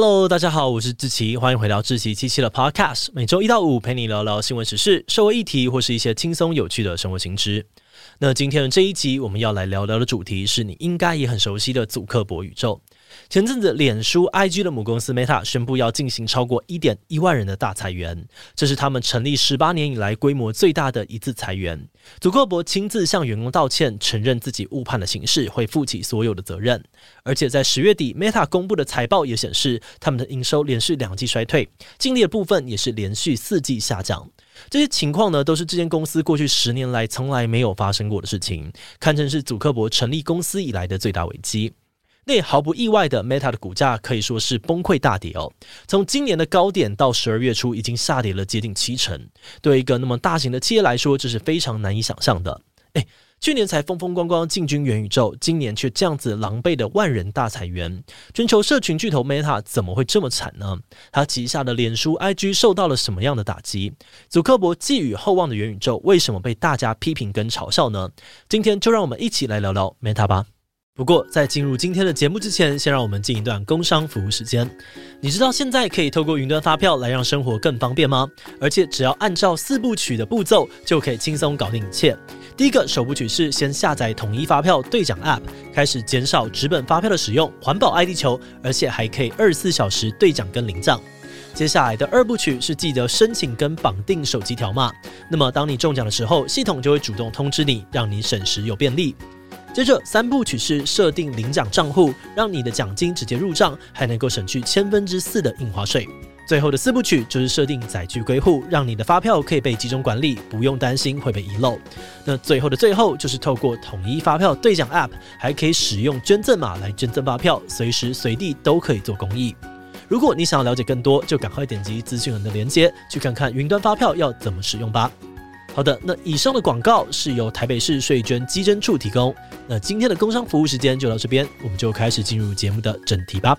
Hello，大家好，我是志奇，欢迎回到志奇七七的 Podcast，每周一到五陪你聊聊新闻时事、社会议题或是一些轻松有趣的生活新知。那今天的这一集，我们要来聊聊的主题是你应该也很熟悉的祖克伯宇宙。前阵子，脸书 IG 的母公司 Meta 宣布要进行超过一点一万人的大裁员，这是他们成立十八年以来规模最大的一次裁员。祖克伯亲自向员工道歉，承认自己误判了形势，会负起所有的责任。而且在十月底，Meta 公布的财报也显示，他们的营收连续两季衰退，净利的部分也是连续四季下降。这些情况呢，都是这间公司过去十年来从来没有发生过的事情，堪称是祖克伯成立公司以来的最大危机。那毫不意外的，Meta 的股价可以说是崩溃大跌哦。从今年的高点到十二月初，已经下跌了接近七成。对一个那么大型的企业来说，这是非常难以想象的。诶，去年才风风光光进军元宇宙，今年却这样子狼狈的万人大裁员。全球社群巨头 Meta 怎么会这么惨呢？他旗下的脸书 IG 受到了什么样的打击？祖克伯寄予厚望的元宇宙为什么被大家批评跟嘲笑呢？今天就让我们一起来聊聊 Meta 吧。不过，在进入今天的节目之前，先让我们进一段工商服务时间。你知道现在可以透过云端发票来让生活更方便吗？而且只要按照四部曲的步骤，就可以轻松搞定一切。第一个首部曲是先下载统一发票兑奖 App，开始减少纸本发票的使用，环保爱地球，而且还可以二十四小时兑奖跟领奖。接下来的二部曲是记得申请跟绑定手机条码，那么当你中奖的时候，系统就会主动通知你，让你省时又便利。接着三部曲是设定领奖账户，让你的奖金直接入账，还能够省去千分之四的印花税。最后的四部曲就是设定载具归户，让你的发票可以被集中管理，不用担心会被遗漏。那最后的最后就是透过统一发票兑奖 App，还可以使用捐赠码来捐赠发票，随时随地都可以做公益。如果你想要了解更多，就赶快点击资讯栏的链接，去看看云端发票要怎么使用吧。好的，那以上的广告是由台北市税捐稽征处提供。那今天的工商服务时间就到这边，我们就开始进入节目的正题吧。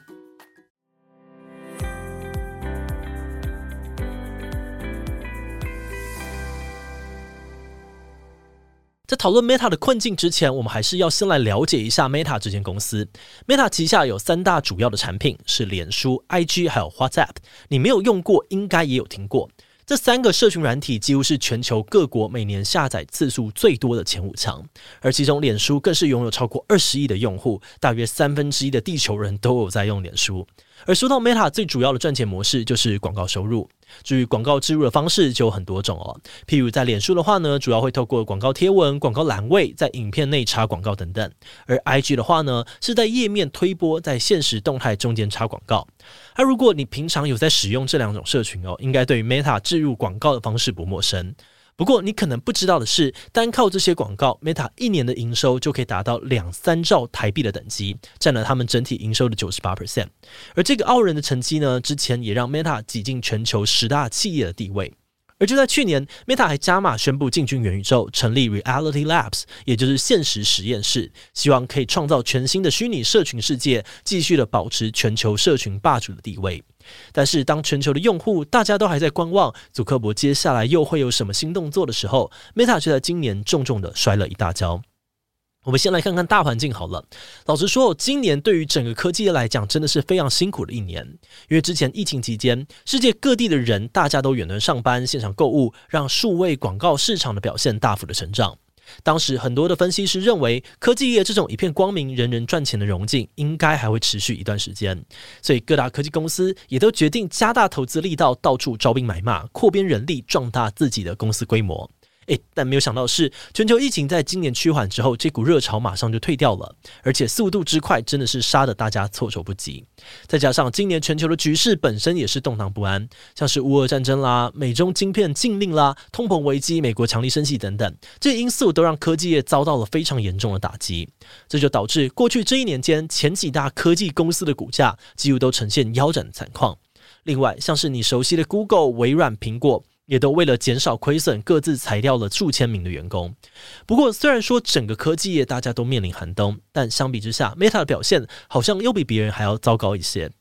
在讨论 Meta 的困境之前，我们还是要先来了解一下 Meta 这间公司。Meta 旗下有三大主要的产品，是脸书、IG 还有 WhatsApp。你没有用过，应该也有听过。这三个社群软体几乎是全球各国每年下载次数最多的前五强，而其中脸书更是拥有超过二十亿的用户，大约三分之一的地球人都有在用脸书。而说到 Meta 最主要的赚钱模式就是广告收入。至于广告植入的方式就有很多种哦，譬如在脸书的话呢，主要会透过广告贴文、广告栏位，在影片内插广告等等；而 IG 的话呢，是在页面推播，在限时动态中间插广告。而如果你平常有在使用这两种社群哦，应该对于 Meta 置入广告的方式不陌生。不过，你可能不知道的是，单靠这些广告，Meta 一年的营收就可以达到两三兆台币的等级，占了他们整体营收的九十八 percent。而这个傲人的成绩呢，之前也让 Meta 挤进全球十大企业的地位。而就在去年，Meta 还加码宣布进军元宇宙，成立 Reality Labs，也就是现实实验室，希望可以创造全新的虚拟社群世界，继续的保持全球社群霸主的地位。但是，当全球的用户大家都还在观望，祖克伯接下来又会有什么新动作的时候，Meta 却在今年重重的摔了一大跤。我们先来看看大环境好了。老实说，今年对于整个科技业来讲，真的是非常辛苦的一年。因为之前疫情期间，世界各地的人大家都远端上班、线上购物，让数位广告市场的表现大幅的成长。当时很多的分析师认为，科技业这种一片光明、人人赚钱的融境，应该还会持续一段时间。所以各大科技公司也都决定加大投资力道，到处招兵买马，扩编人力，壮大自己的公司规模。诶，但没有想到的是，全球疫情在今年趋缓之后，这股热潮马上就退掉了，而且速度之快，真的是杀得大家措手不及。再加上今年全球的局势本身也是动荡不安，像是乌俄战争啦、美中晶片禁令啦、通膨危机、美国强力升息等等，这些因素都让科技业遭到了非常严重的打击。这就导致过去这一年间，前几大科技公司的股价几乎都呈现腰斩的惨况。另外，像是你熟悉的 Google、微软、苹果。也都为了减少亏损，各自裁掉了数千名的员工。不过，虽然说整个科技业大家都面临寒冬，但相比之下，Meta 的表现好像又比别人还要糟糕一些。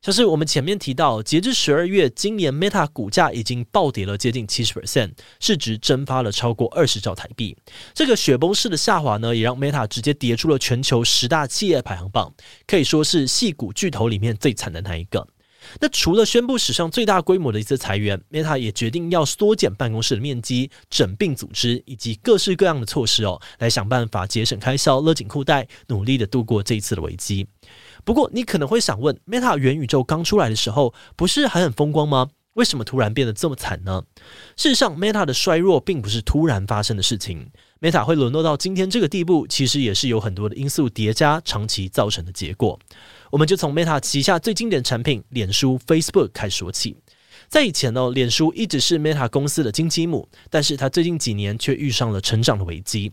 像是我们前面提到，截至十二月，今年 Meta 股价已经暴跌了接近七十 percent，市值蒸发了超过二十兆台币。这个雪崩式的下滑呢，也让 Meta 直接跌出了全球十大企业排行榜，可以说是矽谷巨头里面最惨的那一个。那除了宣布史上最大规模的一次裁员，Meta 也决定要缩减办公室的面积、整并组织以及各式各样的措施哦，来想办法节省开销、勒紧裤带，努力的度过这一次的危机。不过，你可能会想问，Meta 元宇宙刚出来的时候，不是还很风光吗？为什么突然变得这么惨呢？事实上，Meta 的衰弱并不是突然发生的事情。Meta 会沦落到今天这个地步，其实也是有很多的因素叠加，长期造成的结果。我们就从 Meta 旗下最经典产品脸书 （Facebook） 开始说起。在以前呢，脸书一直是 Meta 公司的金鸡母，但是它最近几年却遇上了成长的危机。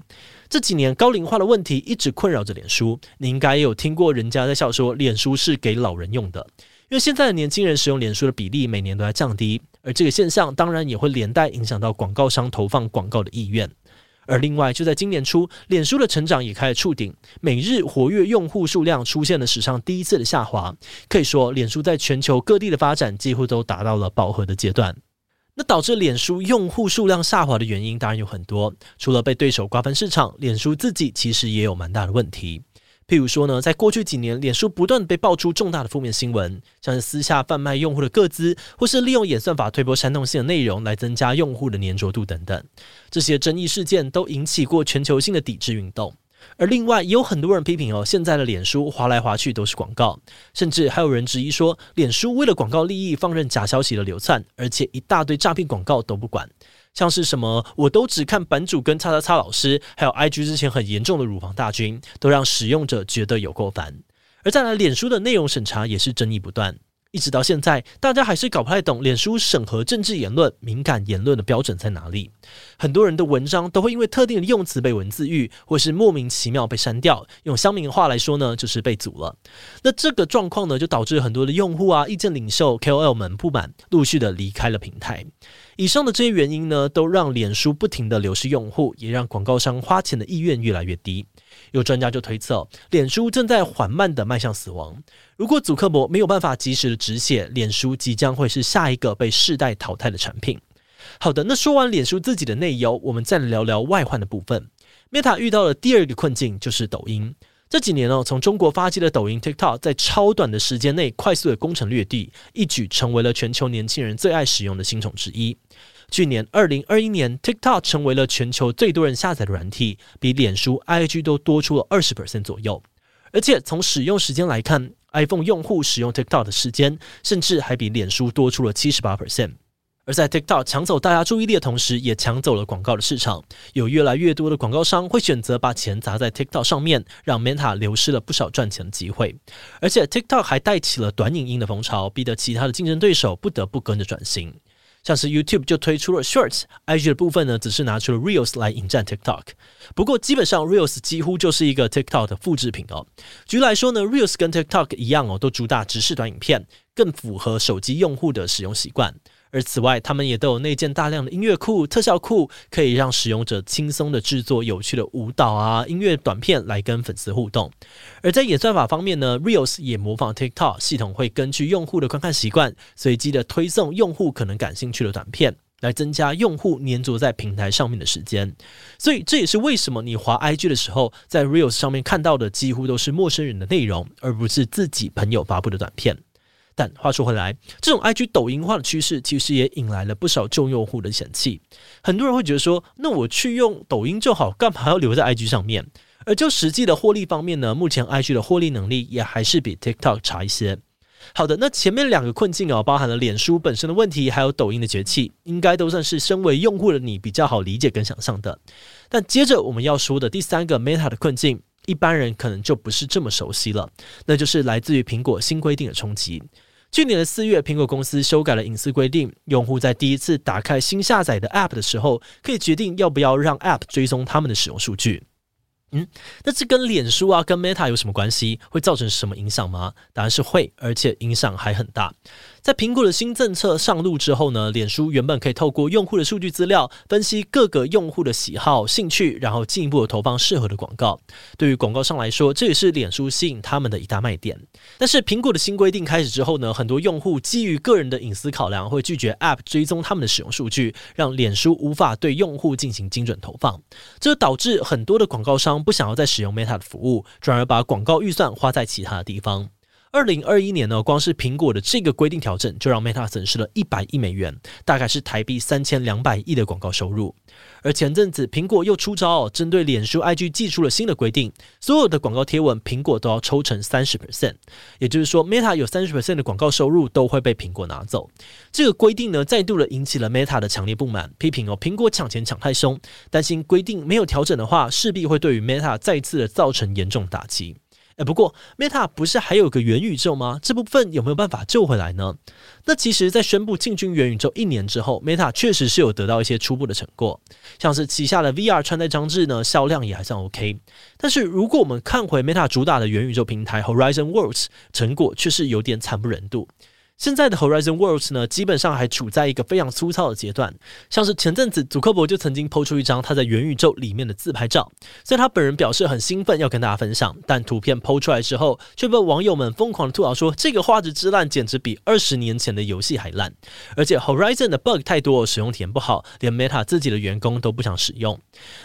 这几年高龄化的问题一直困扰着脸书。你应该也有听过人家在笑说，脸书是给老人用的。因为现在的年轻人使用脸书的比例每年都在降低，而这个现象当然也会连带影响到广告商投放广告的意愿。而另外，就在今年初，脸书的成长也开始触顶，每日活跃用户数量出现了史上第一次的下滑。可以说，脸书在全球各地的发展几乎都达到了饱和的阶段。那导致脸书用户数量下滑的原因当然有很多，除了被对手瓜分市场，脸书自己其实也有蛮大的问题。譬如说呢，在过去几年，脸书不断被爆出重大的负面新闻，像是私下贩卖用户的个资，或是利用演算法推播煽动性的内容来增加用户的黏着度等等。这些争议事件都引起过全球性的抵制运动。而另外，也有很多人批评哦，现在的脸书划来划去都是广告，甚至还有人质疑说，脸书为了广告利益放任假消息的流窜，而且一大堆诈骗广告都不管。像是什么，我都只看版主跟叉叉叉老师，还有 IG 之前很严重的乳房大军，都让使用者觉得有够烦。而再来，脸书的内容审查也是争议不断。一直到现在，大家还是搞不太懂脸书审核政治言论、敏感言论的标准在哪里。很多人的文章都会因为特定的用词被文字狱，或是莫名其妙被删掉。用乡民话来说呢，就是被阻了。那这个状况呢，就导致很多的用户啊、意见领袖 KOL 们不满，陆续的离开了平台。以上的这些原因呢，都让脸书不停的流失用户，也让广告商花钱的意愿越来越低。有专家就推测，脸书正在缓慢的迈向死亡。如果祖克伯没有办法及时的止血，脸书即将会是下一个被世代淘汰的产品。好的，那说完脸书自己的内忧，我们再来聊聊外患的部分。Meta 遇到的第二个困境就是抖音。这几年哦，从中国发迹的抖音 TikTok 在超短的时间内快速的攻城略地，一举成为了全球年轻人最爱使用的新宠之一。去年二零二一年，TikTok 成为了全球最多人下载的软体，比脸书、IG 都多出了二十 percent 左右。而且从使用时间来看，iPhone 用户使用 TikTok 的时间，甚至还比脸书多出了七十八 percent。而在 TikTok 抢走大家注意力的同时，也抢走了广告的市场。有越来越多的广告商会选择把钱砸在 TikTok 上面，让 Meta 流失了不少赚钱的机会。而且 TikTok 还带起了短影音的风潮，逼得其他的竞争对手不得不跟着转型。像是 YouTube 就推出了 Shorts，IG 的部分呢，只是拿出了 Reels 来引战 TikTok。不过基本上 Reels 几乎就是一个 TikTok 的复制品哦。举例来说呢，Reels 跟 TikTok 一样哦，都主打直视短影片，更符合手机用户的使用习惯。而此外，他们也都有内建大量的音乐库、特效库，可以让使用者轻松的制作有趣的舞蹈啊、音乐短片来跟粉丝互动。而在演算法方面呢，Reels 也模仿 TikTok，系统会根据用户的观看习惯，随机的推送用户可能感兴趣的短片，来增加用户黏着在平台上面的时间。所以这也是为什么你滑 IG 的时候，在 Reels 上面看到的几乎都是陌生人的内容，而不是自己朋友发布的短片。但话说回来，这种 IG 抖音化的趋势，其实也引来了不少旧用户的嫌弃。很多人会觉得说，那我去用抖音就好，干嘛要留在 IG 上面？而就实际的获利方面呢，目前 IG 的获利能力也还是比 TikTok 差一些。好的，那前面两个困境啊，包含了脸书本身的问题，还有抖音的崛起，应该都算是身为用户的你比较好理解跟想象的。但接着我们要说的第三个 Meta 的困境，一般人可能就不是这么熟悉了，那就是来自于苹果新规定的冲击。去年的四月，苹果公司修改了隐私规定，用户在第一次打开新下载的 App 的时候，可以决定要不要让 App 追踪他们的使用数据。嗯，那这跟脸书啊、跟 Meta 有什么关系？会造成什么影响吗？答案是会，而且影响还很大。在苹果的新政策上路之后呢，脸书原本可以透过用户的数据资料，分析各个用户的喜好、兴趣，然后进一步的投放适合的广告。对于广告商来说，这也是脸书吸引他们的一大卖点。但是苹果的新规定开始之后呢，很多用户基于个人的隐私考量，会拒绝 App 追踪他们的使用数据，让脸书无法对用户进行精准投放。这导致很多的广告商不想要再使用 Meta 的服务，转而把广告预算花在其他的地方。二零二一年呢，光是苹果的这个规定调整，就让 Meta 损失了一百亿美元，大概是台币三千两百亿的广告收入。而前阵子苹果又出招，针对脸书 IG 寄出了新的规定，所有的广告贴文苹果都要抽成三十 percent，也就是说 Meta 有三十 percent 的广告收入都会被苹果拿走。这个规定呢，再度的引起了 Meta 的强烈不满，批评哦苹果抢钱抢太凶，担心规定没有调整的话，势必会对于 Meta 再次的造成严重打击。哎，不过 Meta 不是还有个元宇宙吗？这部分有没有办法救回来呢？那其实，在宣布进军元宇宙一年之后，Meta 确实是有得到一些初步的成果，像是旗下的 VR 穿戴装置呢，销量也还算 OK。但是，如果我们看回 Meta 主打的元宇宙平台 Horizon Worlds，成果却是有点惨不忍睹。现在的 Horizon Worlds 呢，基本上还处在一个非常粗糙的阶段。像是前阵子，祖克伯就曾经抛出一张他在元宇宙里面的自拍照，虽然他本人表示很兴奋要跟大家分享，但图片抛出来之后，却被网友们疯狂的吐槽说，这个画质之烂，简直比二十年前的游戏还烂。而且 Horizon 的 bug 太多，使用体验不好，连 Meta 自己的员工都不想使用。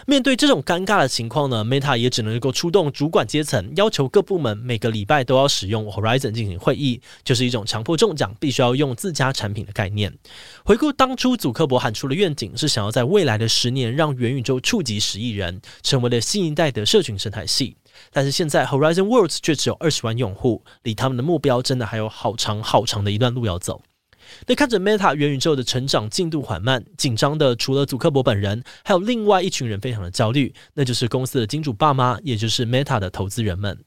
面对这种尴尬的情况呢，Meta 也只能够出动主管阶层，要求各部门每个礼拜都要使用 Horizon 进行会议，就是一种强迫症。讲必须要用自家产品的概念。回顾当初，祖克伯喊出的愿景是想要在未来的十年让元宇宙触及十亿人，成为了新一代的社群生态系。但是现在 Horizon Worlds 却只有二十万用户，离他们的目标真的还有好长好长的一段路要走。那看着 Meta 元宇宙的成长进度缓慢，紧张的除了祖克伯本人，还有另外一群人非常的焦虑，那就是公司的金主爸妈，也就是 Meta 的投资人们。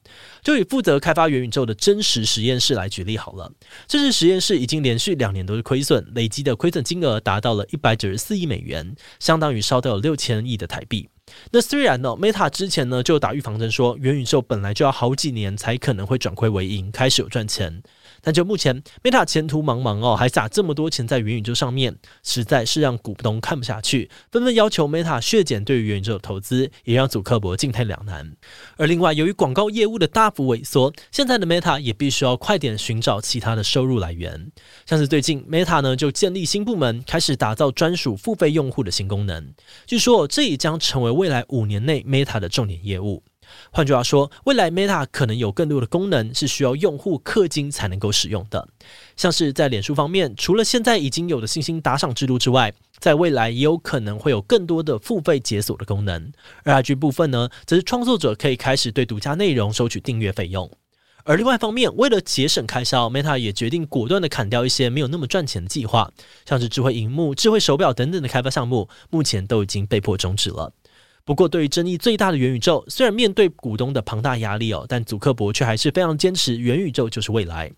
就以负责开发元宇宙的真实实验室来举例好了，这是实验室已经连续两年都是亏损，累积的亏损金额达到了一百九十四亿美元，相当于烧掉了六千亿的台币。那虽然呢，Meta 之前呢就打预防针说，元宇宙本来就要好几年才可能会转亏为盈，开始有赚钱。但就目前，Meta 前途茫茫哦，还撒这么多钱在元宇宙上面，实在是让股东看不下去，纷纷要求 Meta 削减对于元宇宙的投资，也让祖克伯进退两难。而另外，由于广告业务的大幅萎缩，现在的 Meta 也必须要快点寻找其他的收入来源。像是最近 Meta 呢就建立新部门，开始打造专属付费用户的新功能，据说这也将成为未来五年内 Meta 的重点业务。换句话说，未来 Meta 可能有更多的功能是需要用户氪金才能够使用的，像是在脸书方面，除了现在已经有的星星打赏制度之外，在未来也有可能会有更多的付费解锁的功能。而 IG 部分呢，则是创作者可以开始对独家内容收取订阅费用。而另外一方面，为了节省开销，Meta 也决定果断的砍掉一些没有那么赚钱的计划，像是智慧荧幕、智慧手表等等的开发项目，目前都已经被迫终止了。不过，对于争议最大的元宇宙，虽然面对股东的庞大压力哦，但祖克伯却还是非常坚持元宇宙就是未来。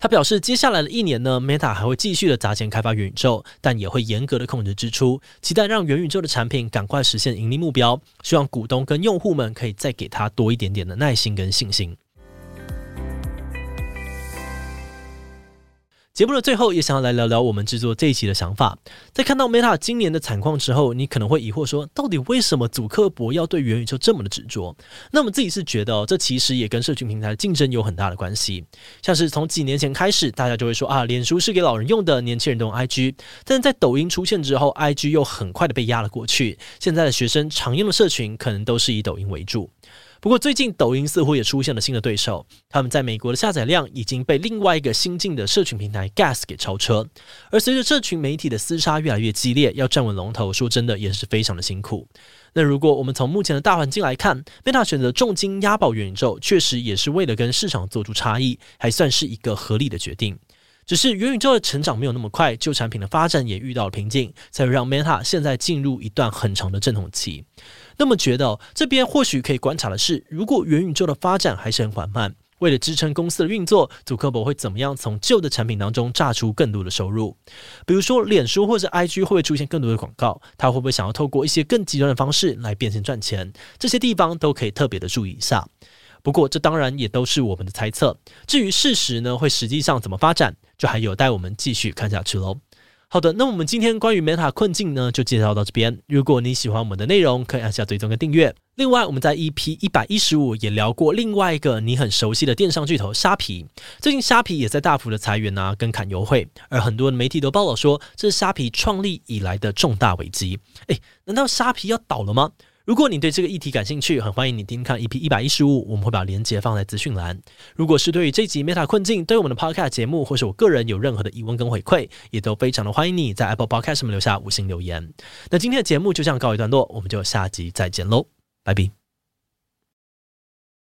他表示，接下来的一年呢，Meta 还会继续的砸钱开发元宇宙，但也会严格的控制支出，期待让元宇宙的产品赶快实现盈利目标。希望股东跟用户们可以再给他多一点点的耐心跟信心。节目的最后，也想要来聊聊我们制作这一期的想法。在看到 Meta 今年的惨况之后，你可能会疑惑说，到底为什么祖克伯要对元宇宙这么的执着？那我们自己是觉得，这其实也跟社群平台的竞争有很大的关系。像是从几年前开始，大家就会说啊，脸书是给老人用的，年轻人都用 IG。但是在抖音出现之后，IG 又很快的被压了过去。现在的学生常用的社群，可能都是以抖音为主。不过，最近抖音似乎也出现了新的对手，他们在美国的下载量已经被另外一个新进的社群平台 Gas 给超车。而随着社群媒体的厮杀越来越激烈，要站稳龙头，说真的也是非常的辛苦。那如果我们从目前的大环境来看，Meta 选择重金押宝元宇宙，确实也是为了跟市场做出差异，还算是一个合理的决定。只是元宇宙的成长没有那么快，旧产品的发展也遇到了瓶颈，才会让 Meta 现在进入一段很长的阵痛期。那么觉得，这边或许可以观察的是，如果元宇宙的发展还是很缓慢，为了支撑公司的运作，祖克伯会怎么样从旧的产品当中榨出更多的收入？比如说，脸书或者 IG 会不会出现更多的广告？他会不会想要透过一些更极端的方式来变现赚钱？这些地方都可以特别的注意一下。不过，这当然也都是我们的猜测。至于事实呢，会实际上怎么发展，就还有待我们继续看下去喽。好的，那我们今天关于 Meta 困境呢，就介绍到这边。如果你喜欢我们的内容，可以按下追踪跟订阅。另外，我们在 EP 一百一十五也聊过另外一个你很熟悉的电商巨头虾皮。最近虾皮也在大幅的裁员啊，跟砍优惠，而很多媒体都报道说，这是虾皮创立以来的重大危机。诶，难道虾皮要倒了吗？如果你对这个议题感兴趣，很欢迎你听看 EP 一百一十五，我们会把链接放在资讯栏。如果是对于这集 Meta 困境，对我们的 Podcast 节目，或是我个人有任何的疑问跟回馈，也都非常的欢迎你在 Apple Podcast 上面留下五星留言。那今天的节目就这样告一段落，我们就下集再见喽，拜拜。